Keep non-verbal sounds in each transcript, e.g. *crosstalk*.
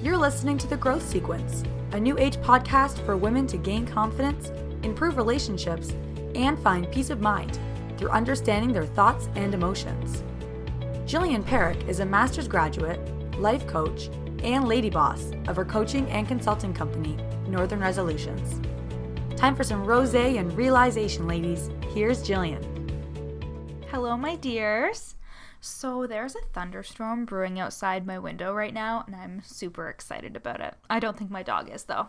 You're listening to The Growth Sequence, a new age podcast for women to gain confidence, improve relationships, and find peace of mind through understanding their thoughts and emotions. Jillian Parekh is a master's graduate, life coach, and lady boss of her coaching and consulting company, Northern Resolutions. Time for some rose and realization, ladies. Here's Jillian. Hello, my dears. So, there's a thunderstorm brewing outside my window right now, and I'm super excited about it. I don't think my dog is, though.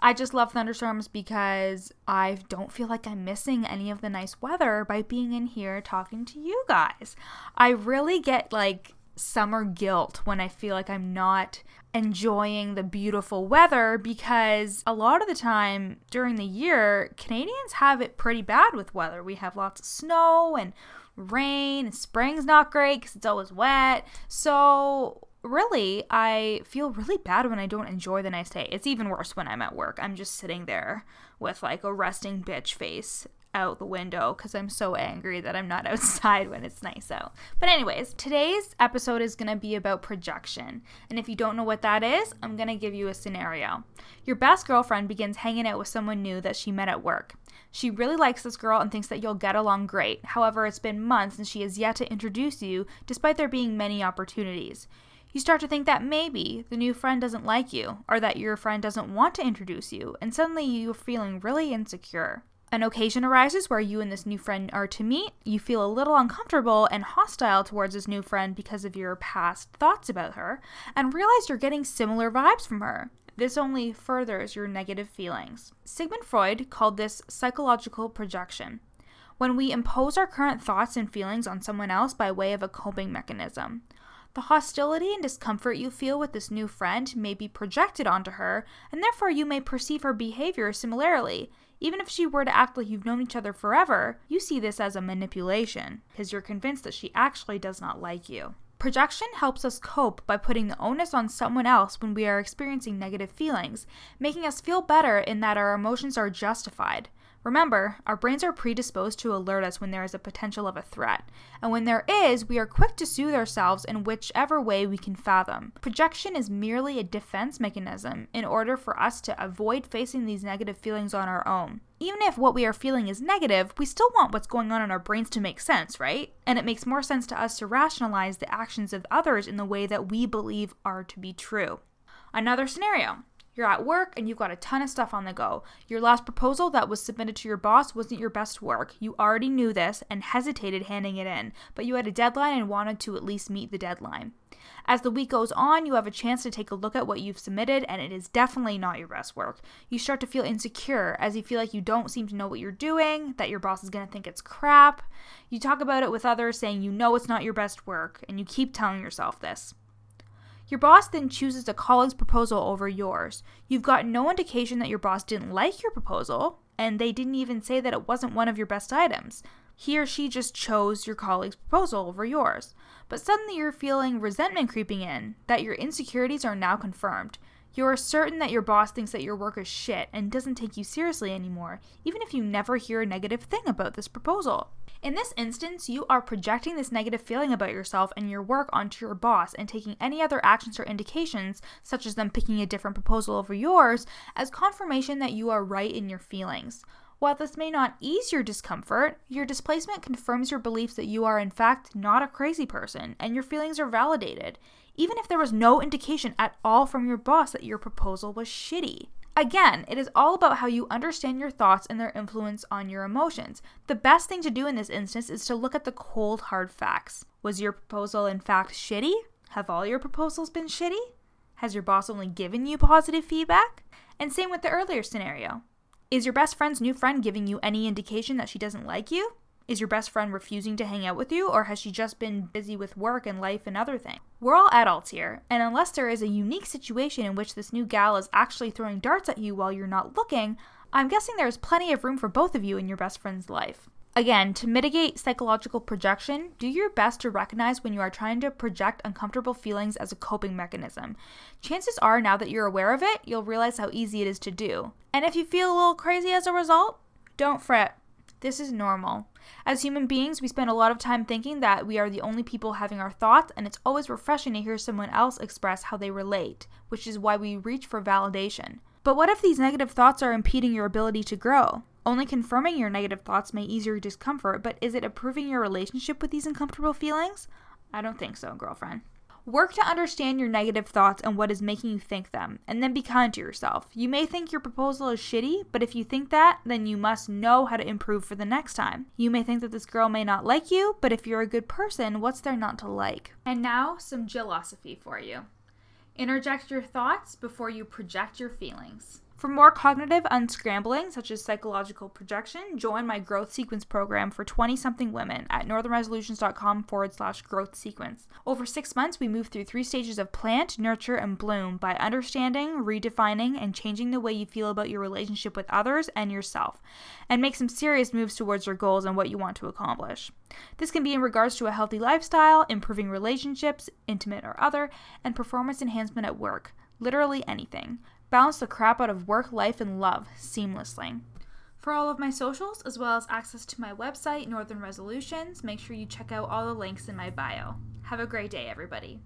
I just love thunderstorms because I don't feel like I'm missing any of the nice weather by being in here talking to you guys. I really get like summer guilt when I feel like I'm not enjoying the beautiful weather because a lot of the time during the year, Canadians have it pretty bad with weather. We have lots of snow and rain. Spring's not great because it's always wet. So, really, I feel really bad when I don't enjoy the nice day. It's even worse when I'm at work. I'm just sitting there with like a resting bitch face out the window because I'm so angry that I'm not *laughs* outside when it's nice out. But, anyways, today's episode is going to be about projection. And if you don't know what that is, I'm going to give you a scenario. Your best girlfriend begins hanging out with someone new that she met at work. She really likes this girl and thinks that you'll get along great. However, it's been months and she has yet to introduce you, despite there being many opportunities. You start to think that maybe the new friend doesn't like you, or that your friend doesn't want to introduce you, and suddenly you're feeling really insecure. An occasion arises where you and this new friend are to meet. You feel a little uncomfortable and hostile towards this new friend because of your past thoughts about her, and realize you're getting similar vibes from her. This only furthers your negative feelings. Sigmund Freud called this psychological projection. When we impose our current thoughts and feelings on someone else by way of a coping mechanism. The hostility and discomfort you feel with this new friend may be projected onto her, and therefore you may perceive her behavior similarly, even if she were to act like you've known each other forever, you see this as a manipulation, because you're convinced that she actually does not like you. Projection helps us cope by putting the onus on someone else when we are experiencing negative feelings, making us feel better in that our emotions are justified. Remember, our brains are predisposed to alert us when there is a potential of a threat, and when there is, we are quick to soothe ourselves in whichever way we can fathom. Projection is merely a defense mechanism in order for us to avoid facing these negative feelings on our own. Even if what we are feeling is negative, we still want what's going on in our brains to make sense, right? And it makes more sense to us to rationalize the actions of others in the way that we believe are to be true. Another scenario you're at work and you've got a ton of stuff on the go. Your last proposal that was submitted to your boss wasn't your best work. You already knew this and hesitated handing it in, but you had a deadline and wanted to at least meet the deadline. As the week goes on, you have a chance to take a look at what you've submitted, and it is definitely not your best work. You start to feel insecure as you feel like you don't seem to know what you're doing, that your boss is going to think it's crap. You talk about it with others, saying you know it's not your best work, and you keep telling yourself this. Your boss then chooses a colleague's proposal over yours. You've got no indication that your boss didn't like your proposal, and they didn't even say that it wasn't one of your best items. He or she just chose your colleague's proposal over yours. But suddenly you're feeling resentment creeping in, that your insecurities are now confirmed. You are certain that your boss thinks that your work is shit and doesn't take you seriously anymore, even if you never hear a negative thing about this proposal. In this instance, you are projecting this negative feeling about yourself and your work onto your boss and taking any other actions or indications, such as them picking a different proposal over yours, as confirmation that you are right in your feelings. While this may not ease your discomfort, your displacement confirms your beliefs that you are in fact not a crazy person and your feelings are validated, even if there was no indication at all from your boss that your proposal was shitty. Again, it is all about how you understand your thoughts and their influence on your emotions. The best thing to do in this instance is to look at the cold, hard facts. Was your proposal in fact shitty? Have all your proposals been shitty? Has your boss only given you positive feedback? And same with the earlier scenario. Is your best friend's new friend giving you any indication that she doesn't like you? Is your best friend refusing to hang out with you, or has she just been busy with work and life and other things? We're all adults here, and unless there is a unique situation in which this new gal is actually throwing darts at you while you're not looking, I'm guessing there is plenty of room for both of you in your best friend's life. Again, to mitigate psychological projection, do your best to recognize when you are trying to project uncomfortable feelings as a coping mechanism. Chances are, now that you're aware of it, you'll realize how easy it is to do. And if you feel a little crazy as a result, don't fret. This is normal. As human beings, we spend a lot of time thinking that we are the only people having our thoughts, and it's always refreshing to hear someone else express how they relate, which is why we reach for validation. But what if these negative thoughts are impeding your ability to grow? Only confirming your negative thoughts may ease your discomfort, but is it improving your relationship with these uncomfortable feelings? I don't think so, girlfriend. Work to understand your negative thoughts and what is making you think them, and then be kind to yourself. You may think your proposal is shitty, but if you think that, then you must know how to improve for the next time. You may think that this girl may not like you, but if you're a good person, what's there not to like? And now, some philosophy for you. Interject your thoughts before you project your feelings. For more cognitive unscrambling, such as psychological projection, join my growth sequence program for 20 something women at northernresolutions.com forward slash growth sequence. Over six months, we move through three stages of plant, nurture, and bloom by understanding, redefining, and changing the way you feel about your relationship with others and yourself, and make some serious moves towards your goals and what you want to accomplish. This can be in regards to a healthy lifestyle, improving relationships, intimate or other, and performance enhancement at work. Literally anything. Balance the crap out of work, life, and love seamlessly. For all of my socials, as well as access to my website, Northern Resolutions, make sure you check out all the links in my bio. Have a great day, everybody.